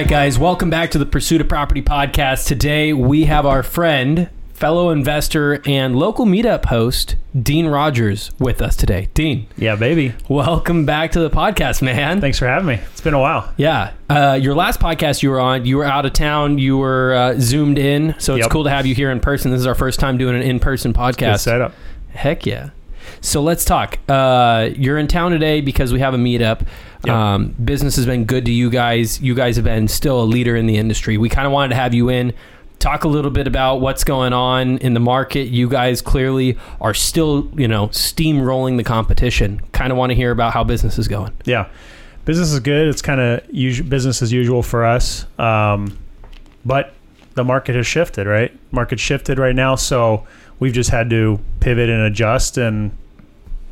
Right, guys, welcome back to the Pursuit of Property podcast. Today we have our friend, fellow investor, and local meetup host, Dean Rogers, with us today. Dean, Yeah, baby. welcome back to the podcast, man. Thanks for having me. It's been a while. Yeah, uh, your last podcast you were on, you were out of town, you were uh, zoomed in, so it's Yep. cool to have you here in person. This is our first time doing an in-person Good podcast. setup. Heck yeah. So let's talk. Uh, you're in town today because we have a meetup. Yep. Um, business has been good to you guys. You guys have been still a leader in the industry. We kind of wanted to have you in, talk a little bit about what's going on in the market. You guys clearly are still, you know, steamrolling the competition. Kind of want to hear about how business is going. Yeah. Business is good. It's kind of usu- business as usual for us. Um, but the market has shifted, right? Market shifted right now. So we've just had to pivot and adjust and,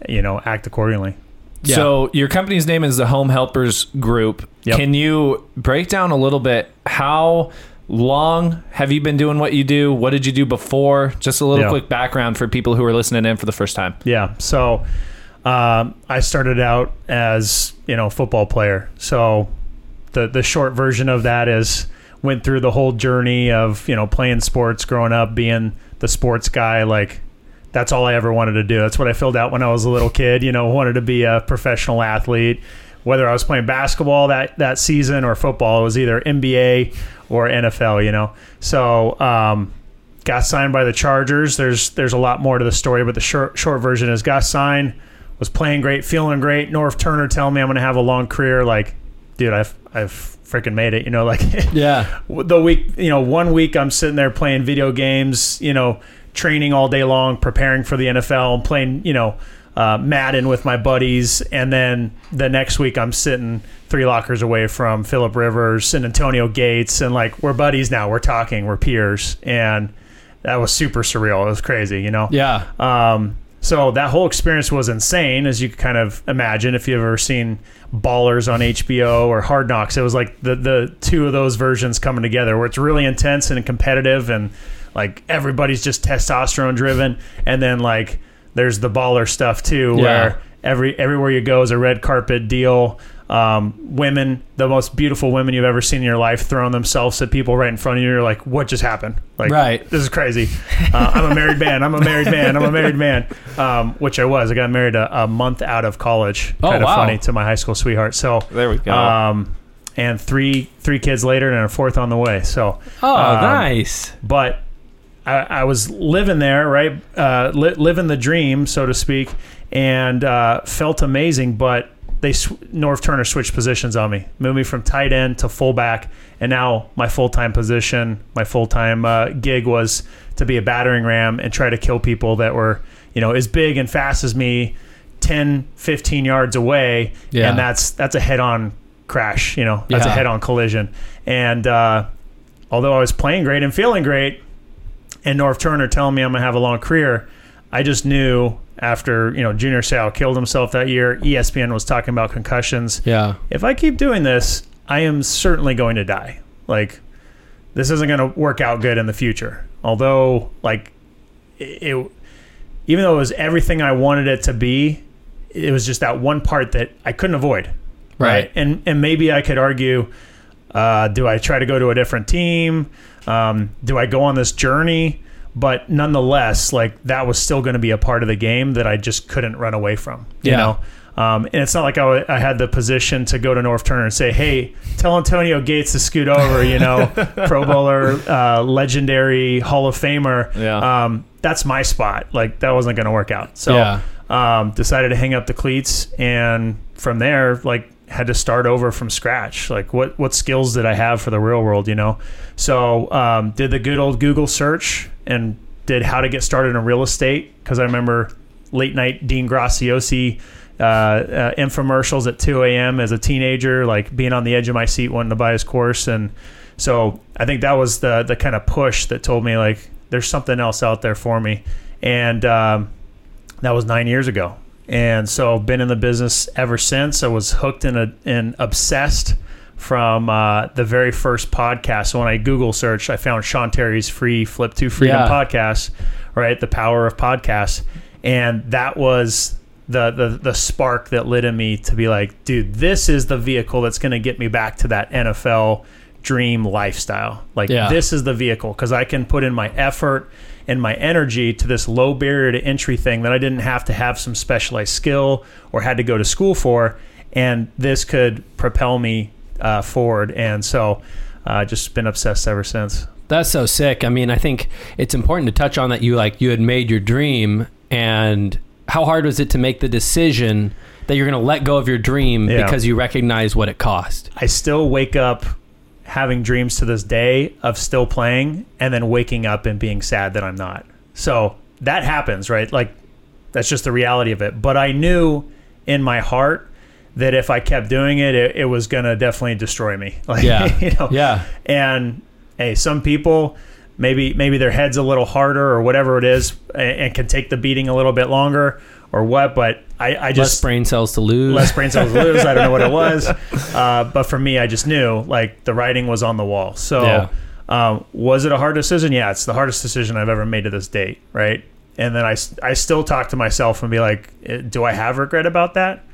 you know, act accordingly. Yeah. So your company's name is the Home Helpers Group. Yep. Can you break down a little bit how long have you been doing what you do? What did you do before? Just a little Yeah. quick background for people who are listening in for the first time. Yeah. So um, I started out as you know football player. So the the short version of that is went through the whole journey of you know playing sports, growing up, being the sports guy. Like that's all I ever wanted to do. That's what I filled out when I was a little kid. You know, wanted to be a professional athlete. Whether I was playing basketball that that season or football, it was either NBA or NFL. You know, so. Um, got signed by the Chargers. There's there's a lot more to the story, but the short short version is got signed, was playing great, feeling great. Norv Turner telling me I'm going to have a long career. Like, dude, I've I've freaking made it. You know, like Yeah. the week, you know, one week I'm sitting there playing video games, you know, training all day long, preparing for the NFL, and playing, you know, uh, Madden with my buddies, and then the next week I'm sitting three lockers away from Philip Rivers and Antonio Gates, and like we're buddies now, we're talking, we're peers, and that was super surreal. It was crazy, you know. Yeah. Um, so that whole experience was insane, as you could kind of imagine if you've ever seen Ballers on HBO or Hard Knocks. It was like the the two of those versions coming together, where it's really intense and competitive, and like everybody's just testosterone driven, and then like there's the baller stuff too, Yeah. where every everywhere you go is a red carpet deal. Um, women, the most beautiful women you've ever seen in your life, throwing themselves at people right in front of you. You're like, what just happened? Like, Right. this is crazy. Uh, I'm a married man. I'm a married man. I'm a married man. Um, which I was. I got married a, a month out of college. Oh, kind of wow. funny to my high school sweetheart. So There we go. Um, and three three kids later, and a fourth on the way. So, Oh, um, nice. but I, I was living there, right? Uh, li- living the dream, so to speak, and uh, felt amazing. But they Norv Turner switched positions on me, moved me from tight end to fullback, and now my full time position, my full time uh, gig was to be a battering ram and try to kill people that were, you know, as big and fast as me, 10, 15 yards away, Yeah. and that's that's a head on crash. You know, that's a head on collision, and. Uh, although I was playing great and feeling great, and Norv Turner telling me I'm gonna have a long career, I just knew after you know Junior Seau killed himself that year. ESPN was talking about concussions. Yeah. If I keep doing this, I am certainly going to die. Like this isn't going to work out good in the future. Although like it, it even though it was everything I wanted it to be, it was just that one part that I couldn't avoid Right. and and maybe I could argue, uh, do I try to go to a different team? Um, do I go on this journey? But nonetheless, like that was still going to be a part of the game that I just couldn't run away from. You Yeah. know, um, and it's not like I, w- I had the position to go to Norv Turner and say, "Hey, tell Antonio Gates to scoot over." You know, Pro Bowler, uh, legendary Hall of Famer. Yeah. Um, that's my spot. Like that wasn't going to work out. So Yeah. um, decided to hang up the cleats, and from there, like had to start over from scratch. Like what what skills did I have for the real world? You know, so um, did the good old Google search and did how to get started in real estate because I remember late night Dean Graciosi. Uh, uh, infomercials at 2 a.m. as a teenager, like being on the edge of my seat, wanting to buy his course, and so I think that was the the kind of push that told me like there's something else out there for me, and um, that was nine years ago. And so I've been in the business ever since. I was hooked and, a, and obsessed from uh, the very first podcast. So when I Google searched, I found Sean Terry's free Flip to Freedom Yeah. podcast, right? The power of podcasts. And that was the the the spark that lit in me to be like, dude, this is the vehicle that's going to get me back to that NFL dream lifestyle. Like Yeah. this is the vehicle because I can put in my effort and my energy to this low barrier to entry thing that I didn't have to have some specialized skill or had to go to school for, and this could propel me uh, forward. And so, uh, just been obsessed ever since. That's so sick. I mean, I think it's important to touch on that you like you had made your dream and how hard was it to make the decision that you're going to let go of your dream Yeah. because you recognize what it cost. I still wake up having dreams to this day of still playing and then waking up and being sad that I'm not. So that happens, right? Like that's just the reality of it. But I knew in my heart that if I kept doing it, it, it was going to definitely destroy me. Like, Yeah. you know, Yeah. and hey, some people maybe maybe their head's a little harder or whatever it is, and, and can take the beating a little bit longer or what. But I, I Less just brain cells to lose. less brain cells to lose. I don't know what it was, uh, but for me, I just knew like the writing was on the wall. So, Yeah. um, was it a hard decision? Yeah, it's the hardest decision I've ever made to this date. Right, and then I I still talk to myself and be like, eh, do I have regret about that?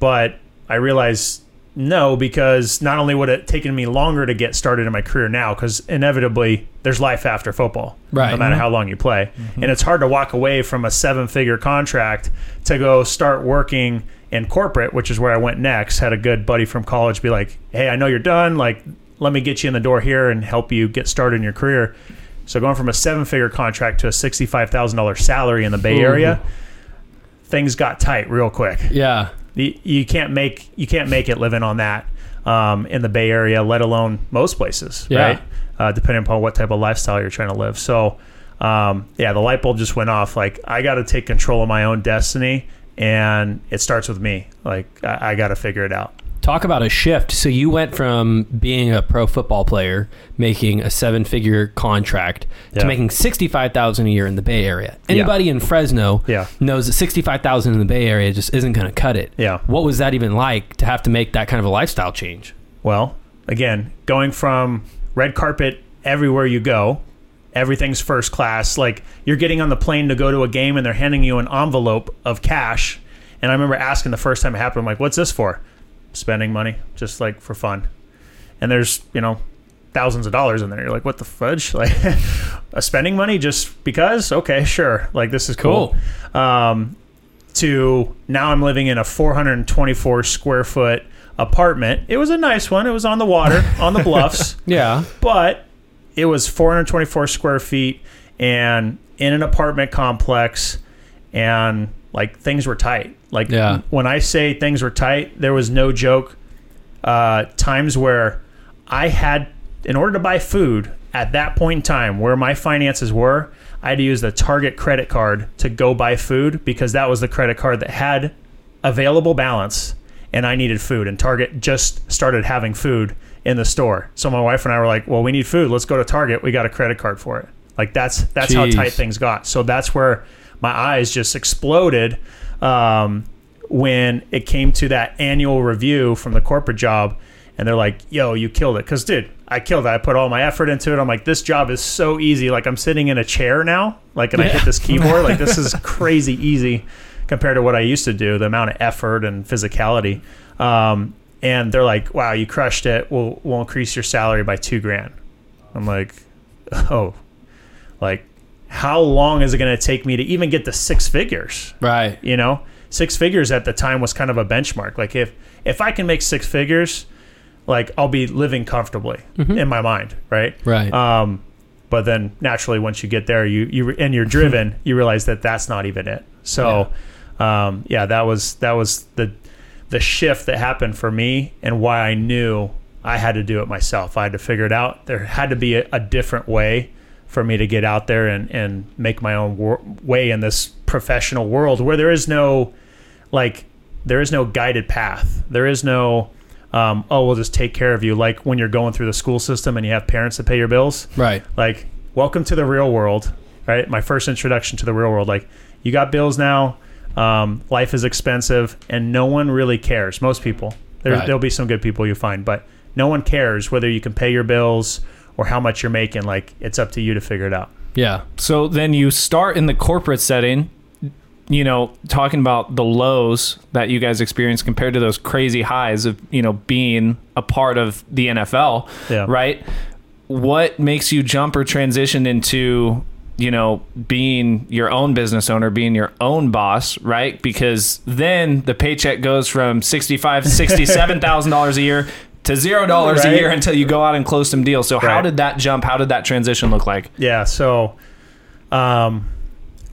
But I realize no, because not only would it taken me longer to get started in my career now, because inevitably there's life after football, Right. no matter mm-hmm. how long you play, mm-hmm. and it's hard to walk away from a seven-figure contract to go start working in corporate, which is where I went next. Had a good buddy from college be like, "Hey, I know you're done. Like, let me get you in the door here and help you get started in your career." So going from a seven-figure contract to a sixty-five thousand dollars salary in the Bay Ooh. Area, things got tight real quick yeah. You, you can't make you can't make it living on that um, in the Bay Area, let alone most places, Yeah. right? Uh, depending upon what type of lifestyle you're trying to live. So, um, yeah, the light bulb just went off. Like I got to take control of my own destiny, and it starts with me. Like I, I got to figure it out. Talk about a shift. So you went from being a pro football player, making a seven-figure contract, Yeah. to making sixty-five thousand a year in the Bay Area. Anybody in Fresno Yeah. knows that sixty-five thousand in the Bay Area just isn't going to cut it. Yeah. What was that even like to have to make that kind of a lifestyle change? Well, again, going from red carpet everywhere you go, everything's first class. Like you're getting on the plane to go to a game and they're handing you an envelope of cash. And I remember asking the first time it happened, I'm like, what's this for? Spending money, just like for fun. And there's, you know, thousands of dollars in there. You're like, what the fudge? Like a spending money just because? Okay, sure. Like this is cool. Um, to now I'm living in a 424 square foot apartment. It was a nice one. It was on the water, on the bluffs, Yeah. but it was 424 square feet and in an apartment complex, and like things were tight. Like Yeah. when I say things were tight, there was no joke. Uh, times where I had, in order to buy food at that point in time, where my finances were, I had to use the Target credit card to go buy food because that was the credit card that had available balance and I needed food. And Target just started having food in the store. So my wife and I were like, well, we need food. Let's go to Target. We got a credit card for it. Like that's that's how tight things got. So that's where my eyes just exploded um, when it came to that annual review from the corporate job. And they're like, yo, you killed it. Because, dude, I killed it. I put all my effort into it. I'm like, this job is so easy. Like, I'm sitting in a chair now. Like, and I hit this keyboard. Like, this is crazy easy compared to what I used to do, the amount of effort and physicality. Um, and they're like, wow, you crushed it. We'll, we'll increase your salary by two grand. I'm like, oh, like, how long is it going to take me to even get to six figures? Right. you know six figures at the time was kind of a benchmark. Like if if i can make six figures like i'll be living comfortably in my mind right? Right. um but then naturally once you get there you you and you're driven you realize that that's not even it. So um yeah that was that was the the shift that happened for me and why i knew i had to do it myself. I had to figure it out. There had to be a, a different way for me to get out there and and make my own wor- way in this professional world where there is no like there is no guided path. There is no um, oh we'll just take care of you. Like when you're going through the school system and you have parents that pay your bills. Right. like welcome to the real world right? My first introduction to the real world. Like you got bills now. Um, life is expensive and no one really cares. Most people. There, Right. there'll be some good people you find but no one cares whether you can pay your bills or how much you're making like it's up to you to figure it out Yeah. So then you start in the corporate setting. you know, talking about the lows that you guys experienced compared to those crazy highs of, you know, being a part of the NFL, Yeah. right? What makes you jump or transition into, you know, being your own business owner, being your own boss, right? Because then the paycheck goes from sixty-five, sixty-seven thousand dollars a year to zero dollars a year until you go out and close some deals. So how did that jump? How did that transition look like? Yeah, so um,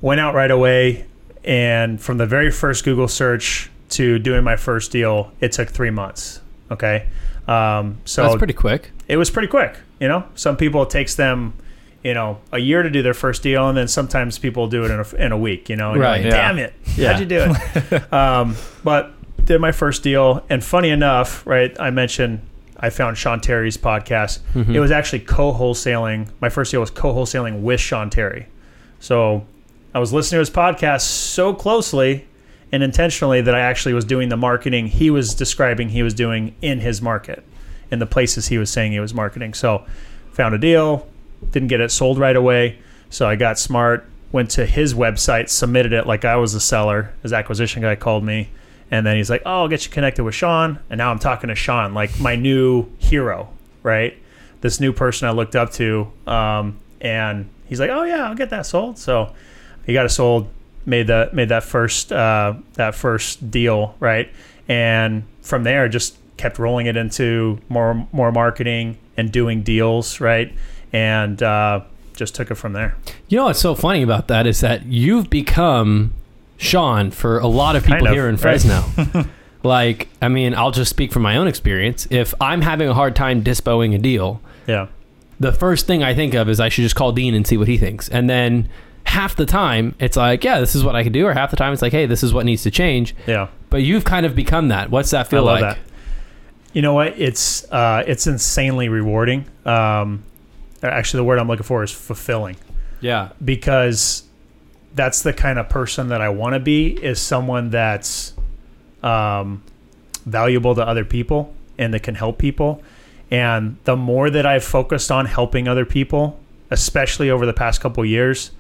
went out right away, and from the very first Google search to doing my first deal, it took three months. Okay, um, so That's pretty quick. it was pretty quick. You know, some people it takes them, you know, a year to do their first deal, and then sometimes people do it in a, in a week. You know, and you're Right, like, yeah. Damn it! Yeah. How'd you do it? um, but did my first deal, and funny enough, right? I mentioned I found Sean Terry's podcast. Mm-hmm. It was actually co-wholesaling. My first deal was co-wholesaling with Sean Terry. So I was listening to his podcast so closely and intentionally that I actually was doing the marketing he was describing he was doing in his market, in the places he was saying he was marketing. So found a deal, didn't get it sold right away. So I got smart, went to his website, submitted it like I was the seller. His acquisition guy called me. And then he's like, "Oh, I'll get you connected with Sean." And now I'm talking to Sean, like my new hero, right? This new person I looked up to, um, and he's like, "Oh yeah, I'll get that sold." So he got it sold, made that made that first uh, that first deal, right? And from there, just kept rolling it into more more marketing and doing deals, right? And uh, just took it from there. You know what's so funny about that is that you've become Sean for a lot of people Kind of, here in right? Fresno. like, I mean, I'll just speak from my own experience. If I'm having a hard time dispoing a deal, Yeah, the first thing I think of is I should just call Dean and see what he thinks. And then half the time, it's like, yeah, this is what I can do. Or half the time, it's like, hey, this is what needs to change. yeah. But you've kind of become that. What's that feel I love like? that. You know what? It's uh, it's insanely rewarding. Um, actually, the word I'm looking for is fulfilling Yeah. because that's the kind of person that I want to be. Is someone that's um, valuable to other people and that can help people. And the more that I've focused on helping other people, especially over the past couple years,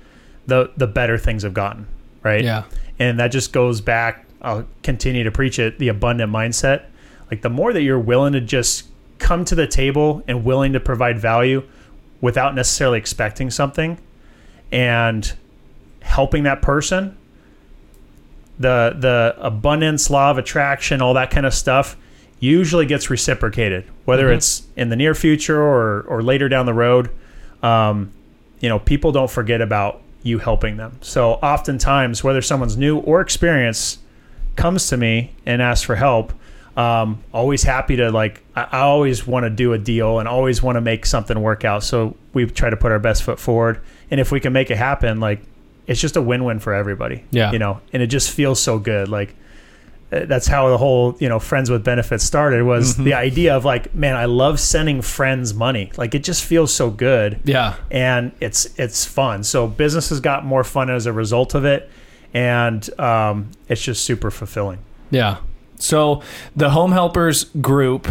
the the better things have gotten. Right Yeah. and that just goes back i'll continue to preach it the abundant mindset like the more that you're willing to just come to the table and willing to provide value without necessarily expecting something and helping that person. The the abundance law of attraction all that kind of stuff usually gets reciprocated whether Mhm. it's in the near future or or later down the road. Um, you know people don't forget about you helping them. So oftentimes whether someone's new or experienced comes to me and asks for help um, always happy to like I, I always want to do a deal and always want to make something work out. So we try to put our best foot forward. And if we can make it happen like it's just a win-win for everybody Yeah. you know and it just feels so good. Like uh, that's how the whole you know friends with benefits started was the idea of like man i love sending friends money. Like it just feels so good. Yeah. and it's it's fun. So business has got more fun as a result of it. And um, it's just super fulfilling. Yeah. So the Home Helpers group,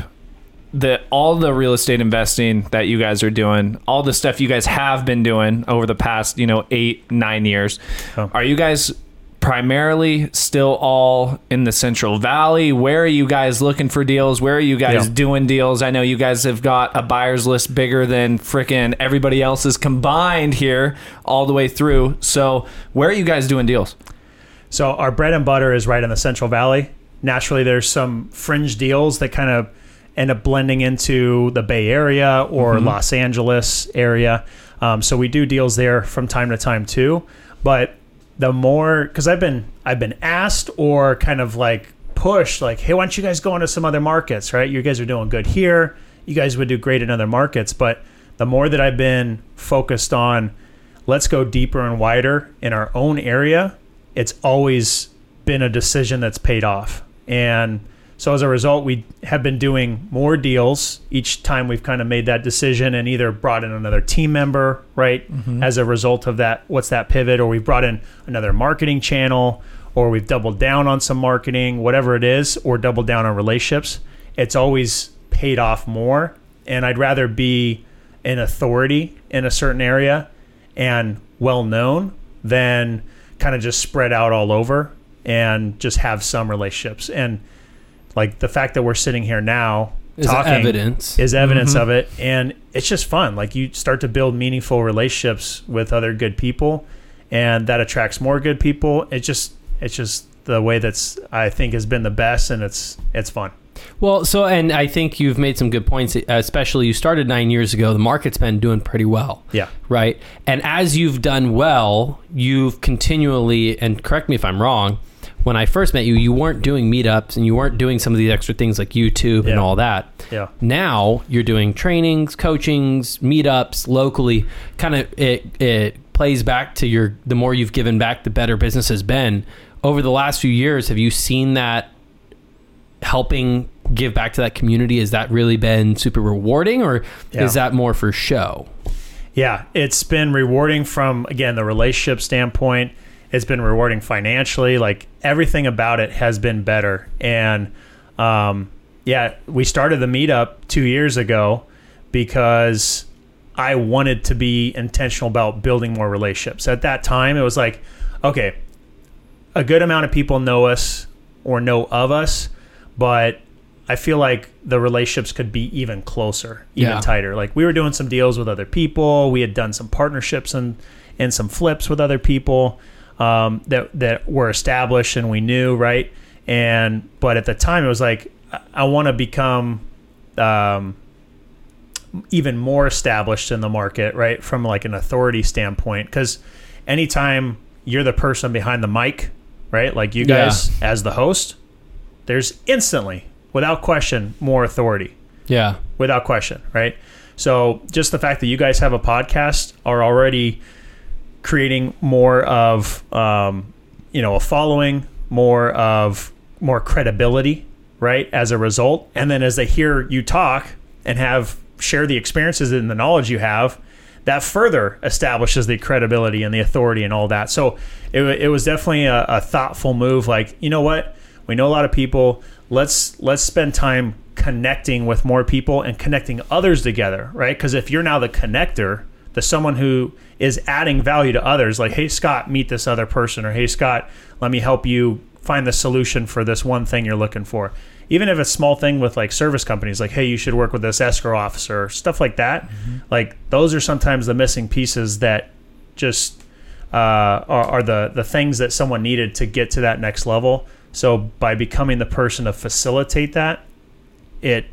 the all the real estate investing that you guys are doing, all the stuff you guys have been doing over the past, you know, eight nine years, Oh. are you guys primarily still all in the Central Valley? Where are you guys looking for deals? Where are you guys Yeah. doing deals? I know you guys have got a buyers list bigger than frickin' everybody else's combined here all the way through. So where are you guys doing deals? So our bread and butter is right in the Central Valley. Naturally, there's some fringe deals that kind of end up blending into the Bay Area or Los Angeles area. Um, so we do deals there from time to time too. But the more, because I've been I've been asked or kind of like pushed, like, hey, why don't you guys go into some other markets? Right? You guys are doing good here. You guys would do great in other markets. But the more that I've been focused on, let's go deeper and wider in our own area it's always been a decision that's paid off. And so as a result, we have been doing more deals each time we've kind of made that decision and either brought in another team member, right? Mm-hmm. As a result of that, what's that pivot? Or we've brought in another marketing channel, or we've doubled down on some marketing, whatever it is, or doubled down on relationships. It's always paid off more. And I'd rather be an authority in a certain area and well known than kind of just spread out all over and just have some relationships. And like the fact that we're sitting here now Is talking evidence. is evidence Mhm. of it and it's just fun like you start to build meaningful relationships with other good people and that attracts more good people it just it's just the way that's i think has been the best and it's it's fun Well, so and I think you've made some good points. Especially you started nine years ago. The market's been doing pretty well, yeah right? And as you've done well, you've continually and correct me if I'm wrong. When I first met you, you weren't doing meetups and you weren't doing some of these extra things like YouTube and all that. yeah Now you're doing trainings, coachings, meetups locally. Kind of it it plays back to your the more you've given back, the better business has been. Over the last few years, have you seen that helping give back to that community? Has that really been super rewarding, or Yeah. is that more for show? yeah it's been rewarding from again the relationship standpoint it's been rewarding financially like everything about it has been better and um, yeah we started the meetup two years ago because i wanted to be intentional about building more relationships at that time it was like okay a good amount of people know us or know of us but I feel like the relationships could be even closer, even Yeah. tighter. Like we were doing some deals with other people. We had done some partnerships and and some flips with other people um, that that were established and we knew right. And but at the time, it was like I, I want to become um, even more established in the market, right? From like an authority standpoint, because anytime you're the person behind the mic, right? Like you Yeah. guys as the host, there's instantly, without question, more authority. Yeah, Without question, right? So just the fact that you guys have a podcast are already creating more of um, you know a following, more of more credibility, right? As a result, and then as they hear you talk and have share the experiences and the knowledge you have, that further establishes the credibility and the authority and all that. So it, it was definitely a, a thoughtful move. Like you know what, we know a lot of people. Let's let's spend time connecting with more people and connecting others together, right? Because if you're now the connector, the someone who is adding value to others, like hey Scott, meet this other person, or hey Scott, let me help you find the solution for this one thing you're looking for. Even if it's a small thing with like service companies, like hey, you should work with this escrow officer, stuff like that. Like those are sometimes the missing pieces that just uh, are, are the the things that someone needed to get to that next level. So by becoming the person to facilitate that, it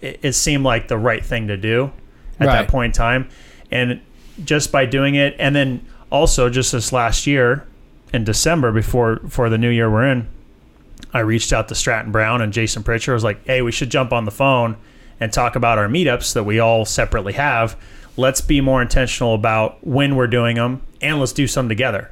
it, it seemed like the right thing to do at Right. that point in time, and just by doing it, and then also just this last year in December before for the new year we're in, I reached out to Stratton Brown and Jason Pritchard. I was like, hey, we should jump on the phone and talk about our meetups that we all separately have. Let's be more intentional about when we're doing them, and let's do some together.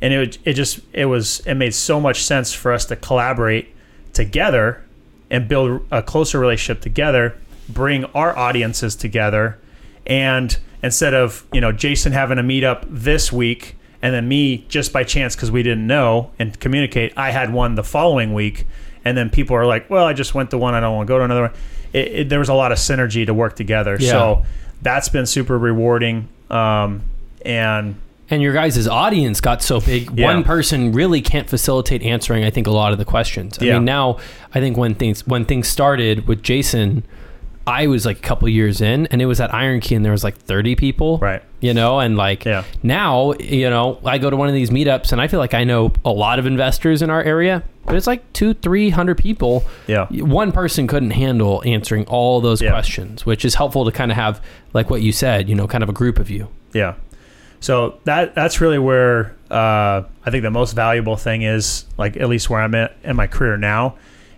And it it just it was it made so much sense for us to collaborate together and build a closer relationship together, bring our audiences together, and instead of you know Jason having a meetup this week and then me just by chance because we didn't know and communicate, I had one the following week, and then people are like, well, I just went to one, I don't want to go to another one. It, it, there was a lot of synergy to work together, Yeah. so that's been super rewarding. Um, and and your guys' audience got so big, Yeah. one person really can't facilitate answering. I think a lot of the questions. I Yeah. mean, now I think when things when things started with Jason, I was like a couple years in, and it was at Iron Key, and there was like thirty people, right, You know, and like Yeah. now, you know, I go to one of these meetups, and I feel like I know a lot of investors in our area, but it's like two, three hundred people. yeah, One person couldn't handle answering all those Yeah. questions, which is helpful to kind of have, like what you said, you know, kind of a group of you. Yeah. So that that's really where uh, I think the most valuable thing is, like at least where I'm at in my career now,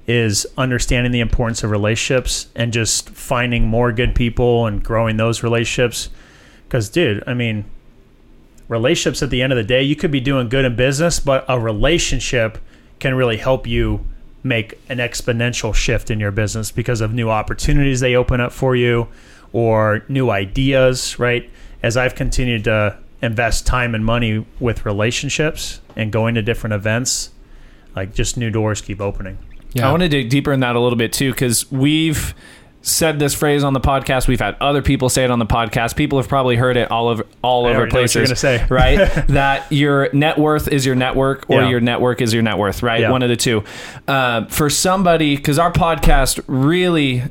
is understanding the importance of relationships and just finding more good people and growing those relationships. Because, dude, I mean, relationships at the end of the day, you could be doing good in business, but a relationship can really help you make an exponential shift in your business because of new opportunities they open up for you or new ideas, right? As I've continued to invest time and money with relationships and going to different events, like just new doors keep opening. I want to dig deeper in that a little bit too, because we've said this phrase on the podcast. We've had other people say it on the podcast. People have probably heard it all over all over already know what places. you're gonna say. right? that your net worth is your network, or Yeah. your network is your net worth. Right? Yeah. One of the two. Uh, for somebody, because our podcast really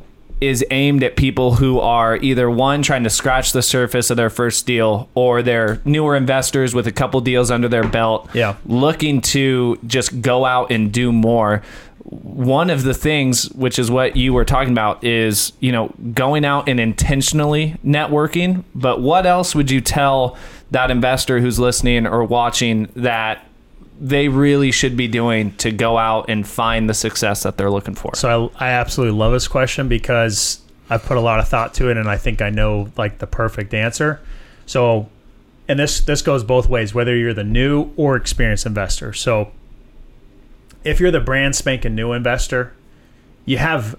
is aimed at people who are either one trying to scratch the surface of their first deal, or they're newer investors with a couple deals under their belt. Yeah. looking to just go out and do more one of the things which is what you were talking about is you know going out and intentionally networking but what else would you tell that investor who's listening or watching that they really should be doing to go out and find the success that they're looking for So I, I absolutely love this question because I put a lot of thought to it, and I think I know like the perfect answer. So, and this this goes both ways, whether you're the new or experienced investor. So, if you're the brand spanking new investor, you have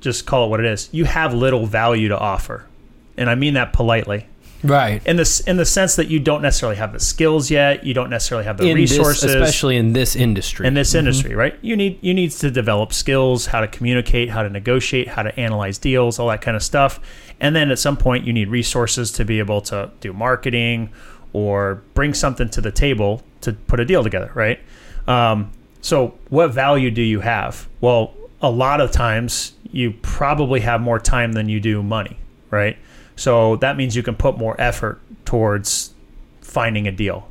just call it what it is. You have little value to offer, and I mean that politely. Right. In this, in the sense that you don't necessarily have the skills yet, you don't necessarily have the In this, resources, especially in this industry. in this industry, right? You need you need to develop skills, how to communicate, how to negotiate, how to analyze deals, all that kind of stuff. And then at some point you need resources to be able to do marketing or bring something to the table to put a deal together, right? Um, so what value do you have? Well, a lot of times you probably have more time than you do money, right? So that means you can put more effort towards finding a deal.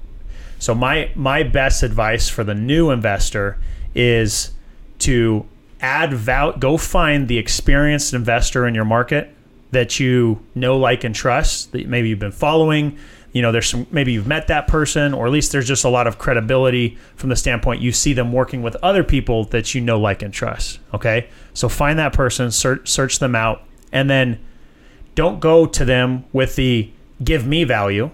So my my best advice for the new investor is to add value go find the experienced investor in your market that you know like and trust that maybe you've been following you know there's some maybe you've met that person or at least there's just a lot of credibility from the standpoint you see them working with other people that you know like and trust okay? So find that person search search them out and then don't go to them with the give me value.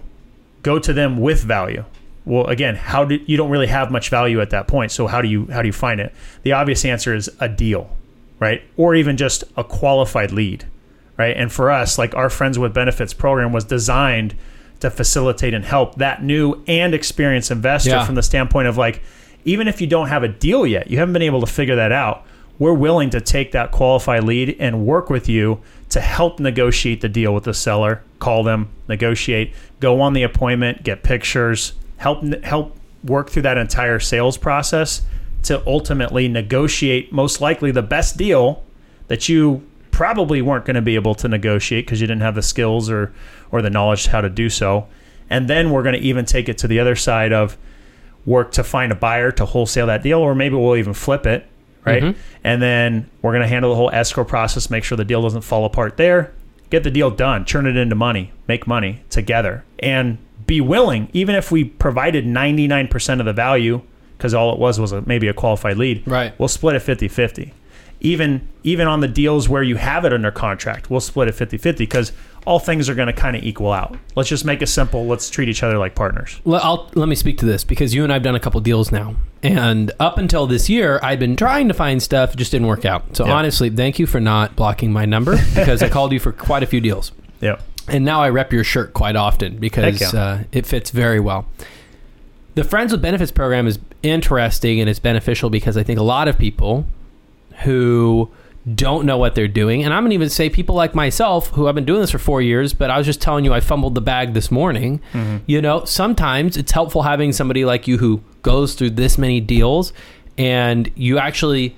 Go to them with value. Well again how do you don't really have much value at that point so how do you how do you find it? The obvious answer is a deal right? Or even just a qualified lead right? And for us like our friends with benefits program was designed to facilitate and help that new and experienced investor Yeah. from the standpoint of like even if you don't have a deal yet you haven't been able to figure that out we're willing to take that qualified lead and work with you to help negotiate the deal with the seller call them negotiate go on the appointment get pictures help help work through that entire sales process to ultimately negotiate most likely the best deal that you probably weren't going to be able to negotiate because you didn't have the skills or or the knowledge how to do so. And then we're going to even take it to the other side of work to find a buyer to wholesale that deal or maybe we'll even flip it right? Mhm. and then we're going to handle the whole escrow process make sure the deal doesn't fall apart there. Get the deal done turn it into money make money together. And be willing even if we provided 99% of the value because all it was was a, maybe a qualified lead Right. we'll split it 50-50 even even on the deals where you have it under contract we'll split it 50-50 because all things are going to kind of equal out let's just make it simple let's treat each other like partners Let, I'll, let me speak to this because you and I've done a couple deals now. And up until this year, I'd been trying to find stuff, it just didn't work out. So honestly, thank you for not blocking my number because I called you for quite a few deals. yeah And now I rep your shirt quite often because yeah. uh, it fits very well. The Friends with Benefits program is interesting and it's beneficial because I think a lot of people who don't know what they're doing, and I'm going to even say people like myself who I've been doing this for four years, but I was just telling you I fumbled the bag this morning. Mm-hmm. You know, sometimes it's helpful having somebody like you who goes through this many deals and you actually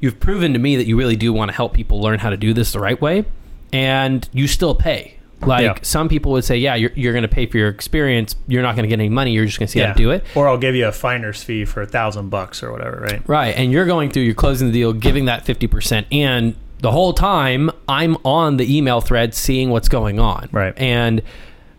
you've proven to me that you really do want to help people learn how to do this the right way and you still pay like Yeah. some people would say yeah you're, you're going to pay for your experience. You're not going to get any money. You're just going to see how to do it. Or i'll give you a finder's fee for a thousand bucks or whatever right? Right and you're going through you're closing the deal giving that 50% and the whole time i'm on the email thread seeing what's going on. Right. and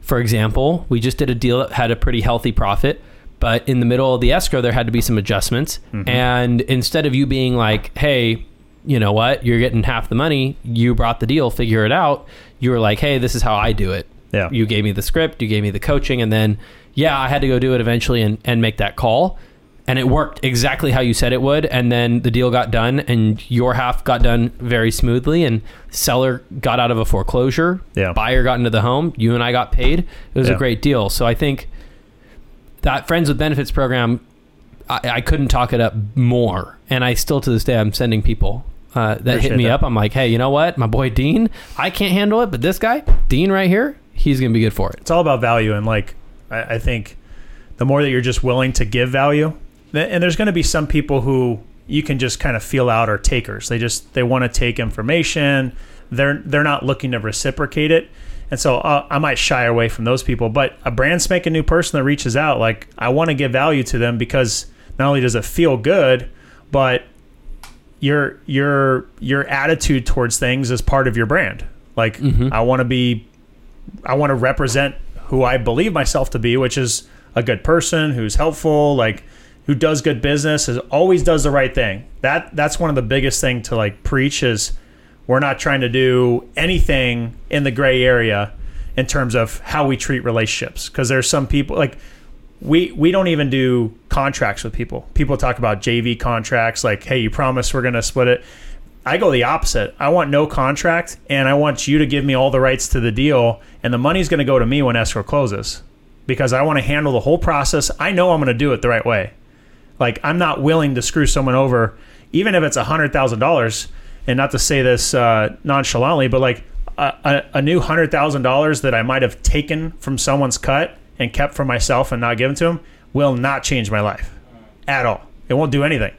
for example we just did a deal that had a pretty healthy profit but in the middle of the escrow there had to be some adjustments. Mm-hmm. And instead of you being like hey you know what? You're getting half the money. You brought the deal. Figure it out you were like hey this is how i do it. Yeah. you gave me the script you gave me the coaching and then yeah i had to go do it eventually and, and make that call. And it worked exactly how you said it would. And then the deal got done and your half got done very smoothly and seller got out of a foreclosure. Yeah. buyer got into the home. You and i got paid. It was Yeah. a great deal. So i think that friends with benefits program I, I couldn't talk it up more. And i still to this day i'm sending people uh, that hit me that. up. I'm like, hey, you know what? My boy Dean, I can't handle it, but this guy, Dean right here, he's gonna be good for it. it's all about value and like I, I think the more that you're just willing to give value and there's going to be some people who you can just kind of feel out are takers they just they want to take information they're they're not looking to reciprocate it and so uh, i might shy away from those people but a brand spanking new person that reaches out like i want to give value to them because not only does it feel good but your your your attitude towards things is part of your brand. Like mm-hmm. i want to be I want to represent who I believe myself to be, which is a good person who's helpful, like who does good business, is always does the right thing. That that's one of the biggest thing to like preach is we're not trying to do anything in the gray area in terms of how we treat relationships. Because there's some people like we we don't even do contracts with people. People talk about JV contracts like hey, you promise we're to split it. I go the opposite. I want no contract, and I want you to give me all the rights to the deal, and the money's going to go to me when escrow closes, because I want to handle the whole process. I know I'm going to do it the right way. Like I'm not willing to screw someone over, even if it's a hundred thousand dollars. And not to say this uh, nonchalantly, but like a, a, a new hundred thousand dollars that I might have taken from someone's cut and kept for myself and not given to him will not change my life at all. It won't do anything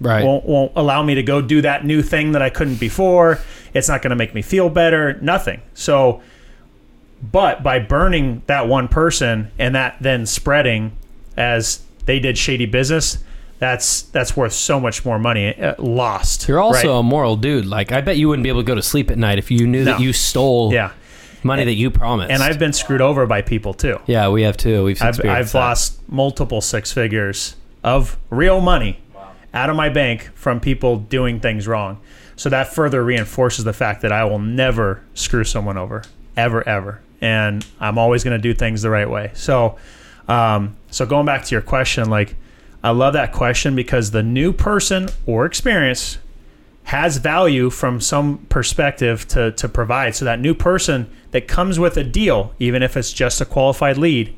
Right. won't won't allow me to go do that new thing that I couldn't before. It's not going to make me feel better. Nothing. So, but by burning that one person and that then spreading as they did shady business, that's that's worth so much more money uh, lost. You're also right? a moral dude. Like, I bet you wouldn't be able to go to sleep at night if you knew that you stole yeah, money that you promised. and I've been screwed over by people too. yeah, we have too. We've I've, I've lost multiple six figures of real money out of my bank from people doing things wrong. So that further reinforces the fact that I will never screw someone over, ever, ever, and I'm always going to do things the right way. So, um, so going back to your question, like I love that question because the new person or experience has value from some perspective to, to provide. So that new person that comes with a deal, even if it's just a qualified lead,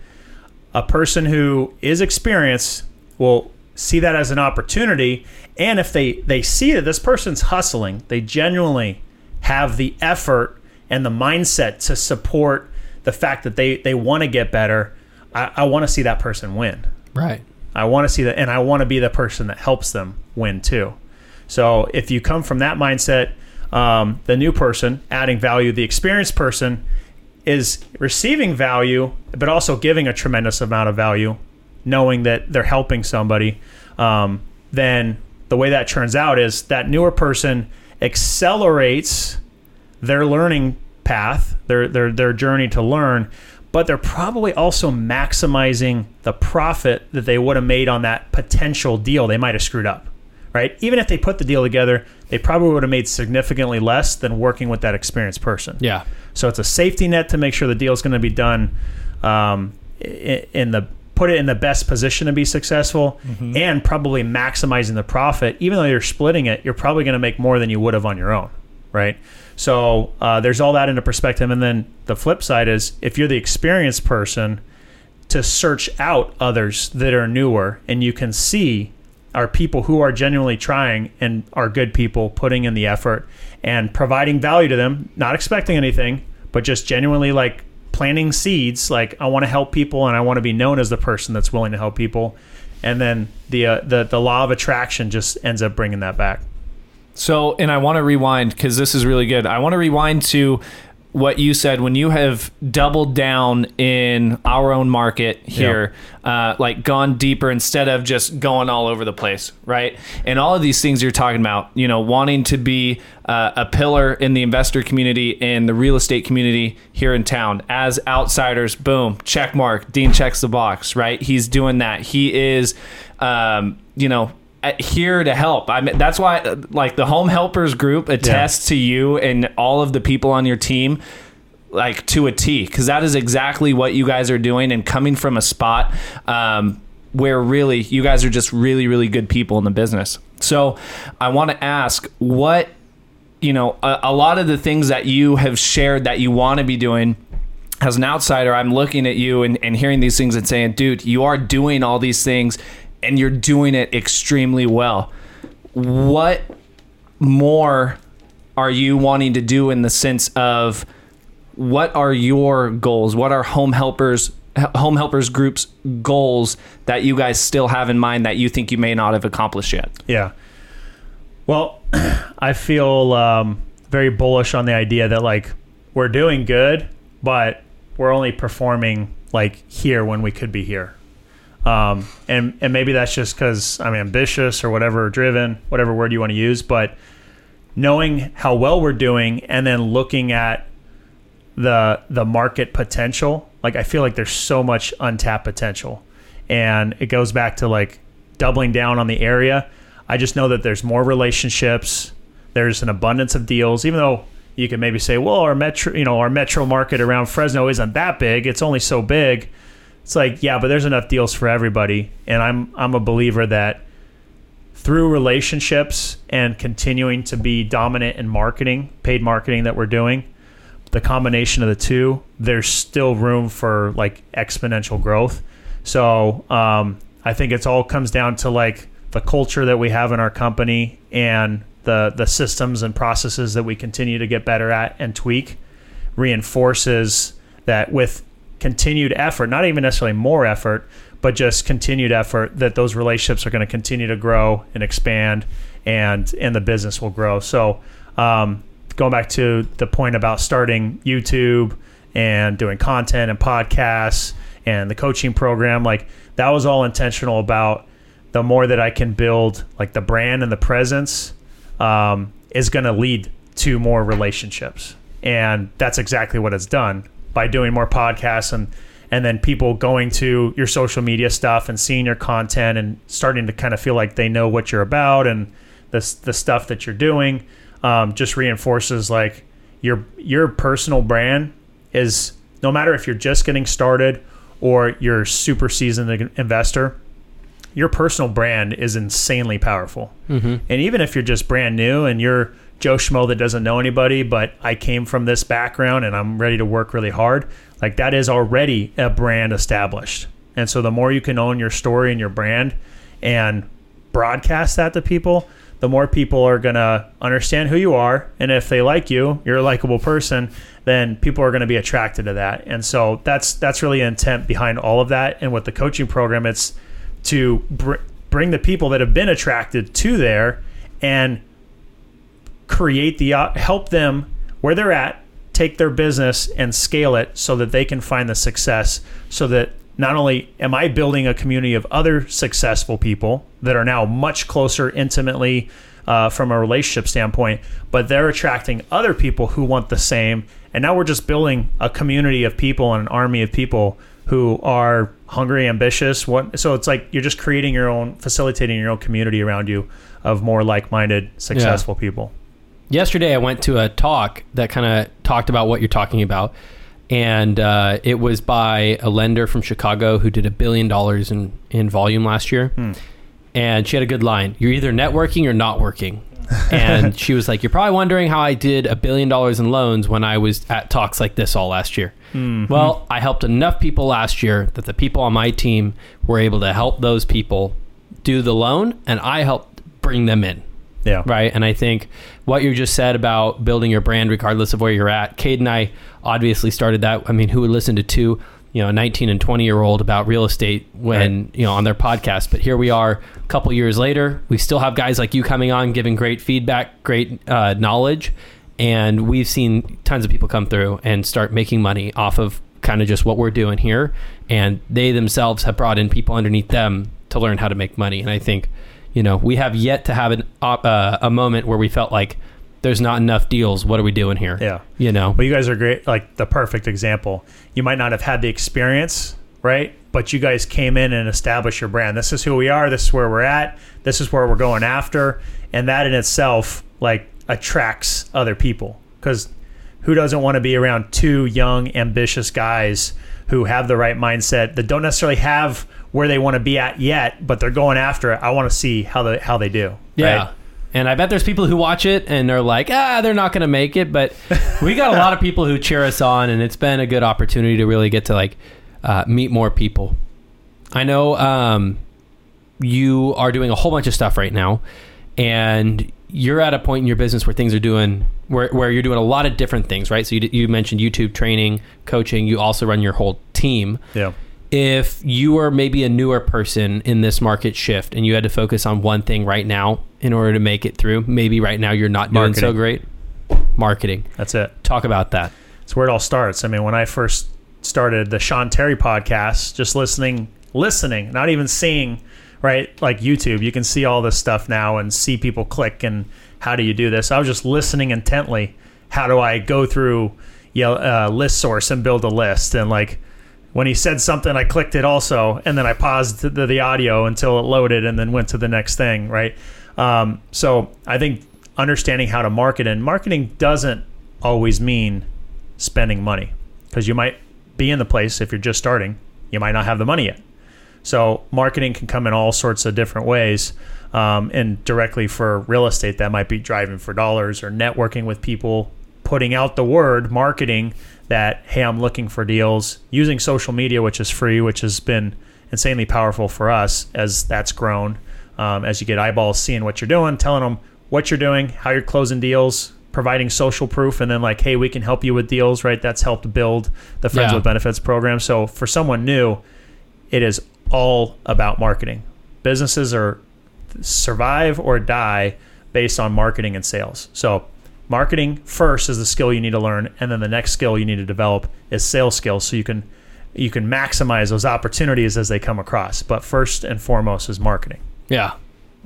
a person who is experienced will see that as an opportunity. And if they, they see that this person's hustling, they genuinely have the effort and the mindset to support the fact that they, they want to get better. I, I want to see that person win. right. I want to see that, and I want to be the person that helps them win too. So if you come from that mindset, um, the new person adding value, the experienced person is receiving value, but also giving a tremendous amount of value, knowing that they're helping somebody. Um, then the way that turns out is that newer person accelerates their learning path, their their their journey to learn, but they're probably also maximizing the profit that they would have made on that potential deal they might have screwed up. Right? Even if they put the deal together, they probably would have made significantly less than working with that experienced person. Yeah. So it's a safety net to make sure the deal is going to be done um, in the put it in the best position to be successful, and probably maximizing the profit. Even though you're splitting it, you're probably going to make more than you would have on your own, right? So uh, there's all that into perspective, and then the flip side is if you're the experienced person, to search out others that are newer, and you can see are people who are genuinely trying and are good people putting in the effort and providing value to them, not expecting anything, but just genuinely like planting seeds. Like I want to help people and I want to be known as the person that's willing to help people. And then the uh, the the law of attraction just ends up bringing that back. So, and I want to rewind because this is really good. I want to rewind to what you said when you have doubled down in our own market here, uh, like gone deeper instead of just going all over the place, right? And all of these things you're talking about, you know, wanting to be uh, a pillar in the investor community and the real estate community here in town as outsiders. Boom, check mark. Dean checks the box, right? He's doing that. He is, um, you know, here to help. I mean, that's why, uh, like, the home helpers group attests to you and all of the people on your team, like to a T, because that is exactly what you guys are doing and coming from a spot um, where really you guys are just really, really good people in the business. So, I want to ask what you know a, a lot of the things that you have shared that you want to be doing as an outsider, I'm looking at you and, and hearing these things and saying, dude, you are doing all these things and you're doing it extremely well. What more are you wanting to do in the sense of what are your goals? What are home helpers home helpers groups goals that you guys still have in mind that you think you may not have accomplished yet? Yeah. Well, I feel um, very bullish on the idea that like we're doing good, but we're only performing like here when we could be here. Um, and and maybe that's just because I'm ambitious or whatever, driven, whatever word you want to use. But knowing how well we're doing, and then looking at the the market potential, like I feel like there's so much untapped potential, and it goes back to like doubling down on the area. I just know that there's more relationships. There's an abundance of deals, even though you can maybe say, well, our metro, you know, our metro market around Fresno isn't that big. It's only so big it's like yeah but there's enough deals for everybody. And i'm i'm a believer that through relationships and continuing to be dominant in marketing paid marketing that we're doing the combination of the two there's still room for like exponential growth. So um, i think it's all comes down to like the culture that we have in our company and the the systems and processes that we continue to get better at and tweak reinforces that with continued effort, not even necessarily more effort, but just continued effort that those relationships are going to continue to grow and expand and and the business will grow. So um, going back to the point about starting YouTube and doing content and podcasts and the coaching program, like that was all intentional about the more that I can build like the brand and the presence um, is going to lead to more relationships. And that's exactly what it's done by doing more podcasts and and then people going to your social media stuff and seeing your content and starting to kind of feel like they know what you're about and the the stuff that you're doing um, just reinforces like your your personal brand is no matter if you're just getting started or you're super seasoned investor your personal brand is insanely powerful mm-hmm. and even if you're just brand new and you're Joe Schmo that doesn't know anybody, but I came from this background and I'm ready to work really hard. Like that is already a brand established. And so the more you can own your story and your brand and broadcast that to people, the more people are going to understand who you are. And if they like you, you're a likable person, then people are going to be attracted to that. And so that's that's really intent behind all of that. And with the coaching program, it's to br- bring the people that have been attracted to there and create the help them where they're at take their business and scale it so that they can find the success so that not only am I building a community of other successful people that are now much closer intimately uh, from a relationship standpoint, but they're attracting other people who want the same. And now we're just building a community of people and an army of people who are hungry, ambitious. What? So it's like you're just creating your own, facilitating your own community around you of more like-minded, successful yeah. people yesterday I went to a talk that kind of talked about what you're talking about. And uh, it was by a lender from Chicago who did a billion dollars in, in volume last year. Hmm. And she had a good line You're either networking or not working. and she was like, You're probably wondering how I did a billion dollars in loans when I was at talks like this all last year. Mm-hmm. Well, I helped enough people last year that the people on my team were able to help those people do the loan, and I helped bring them in. Yeah. Right. And I think what you just said about building your brand, regardless of where you're at, Cade and I obviously started that. I mean, who would listen to two, you know, 19 and 20 year old about real estate when, right. you know, on their podcast? But here we are a couple years later. We still have guys like you coming on, giving great feedback, great uh, knowledge. And we've seen tons of people come through and start making money off of kind of just what we're doing here. And they themselves have brought in people underneath them to learn how to make money. And I think, you know, we have yet to have an uh, a moment where we felt like there's not enough deals. What are we doing here? Yeah, you know. But you guys are great, like the perfect example. You might not have had the experience, right? But you guys came in and established your brand. This is who we are. This is where we're at. This is where we're going after, and that in itself like attracts other people because who doesn't want to be around two young, ambitious guys who have the right mindset that don't necessarily have where they want to be at yet, but they're going after it. I want to see how they how they do. Yeah. Right? And I bet there's people who watch it and they're like, ah, they're not going to make it. But we got a lot of people who cheer us on, and it's been a good opportunity to really get to like uh, meet more people. I know um, you are doing a whole bunch of stuff right now, and you're at a point in your business where things are doing where, where you're doing a lot of different things, right? So you, you mentioned YouTube training, coaching. You also run your whole team. Yeah. If you were maybe a newer person in this market shift and you had to focus on one thing right now in order to make it through, maybe right now you're not doing so great. Marketing. That's it. Talk about that. It's where it all starts. I mean, when I first started the Sean Terry podcast, just listening, listening, not even seeing, right? Like YouTube, you can see all this stuff now and see people click and how do you do this? I was just listening intently. How do I go through you know, uh, ListSource and build a list? And like when he said something, I clicked it also, and then I paused the, the audio until it loaded and then went to the next thing, right? Um, so I think understanding how to market and marketing doesn't always mean spending money because you might be in the place if you're just starting, you might not have the money yet. So marketing can come in all sorts of different ways. Um, and directly for real estate, that might be driving for dollars or networking with people, putting out the word, marketing that, hey, I'm looking for deals, using social media, which is free, which has been insanely powerful for us as that's grown. Um, as you get eyeballs seeing what you're doing, telling them what you're doing, how you're closing deals, providing social proof, and then like, hey, we can help you with deals, right? That's helped build the Friends Yeah. with Benefits program. So for someone new, it is all about marketing. Businesses are survive or die based on marketing and sales. So, marketing first is the skill you need to learn, and then the next skill you need to develop is sales skills, so you can you can maximize those opportunities as they come across. But first and foremost is marketing. Yeah.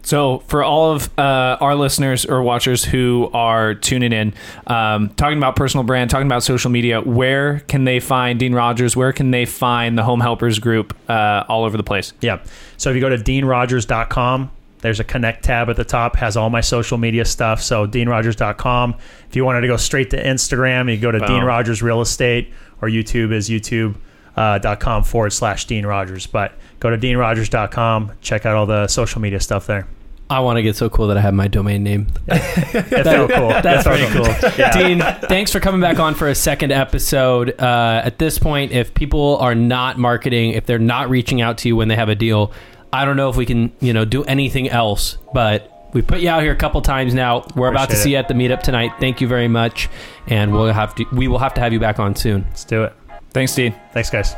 So, for all of uh, our listeners or watchers who are tuning in, um, talking about personal brand, talking about social media, where can they find Dean Rogers? Where can they find the Home Helpers Group uh, all over the place? Yeah. So if you go to deanrogers.com, there's a connect tab at the top, has all my social media stuff. So deanrogers.com. If you wanted to go straight to Instagram, you go to Boom. Dean Rogers Real Estate or YouTube is youtube.com uh, dot com forward slash Dean Rogers. But go to deanrogers.com, check out all the social media stuff there. I want to get so cool that I have my domain name. It felt cool. That's It felt pretty cool. Yeah. Dean, thanks for coming back on for a second episode. Uh, at this point, if people are not marketing, if they're not reaching out to you when they have a deal, I don't know if we can, you know, do anything else. But we put you out here a couple times now. We're about to Appreciate see you at the meetup tonight. Thank you very much, and we'll have to. We will have to have you back on soon. Let's do it. Thanks, Dean. Thanks, guys.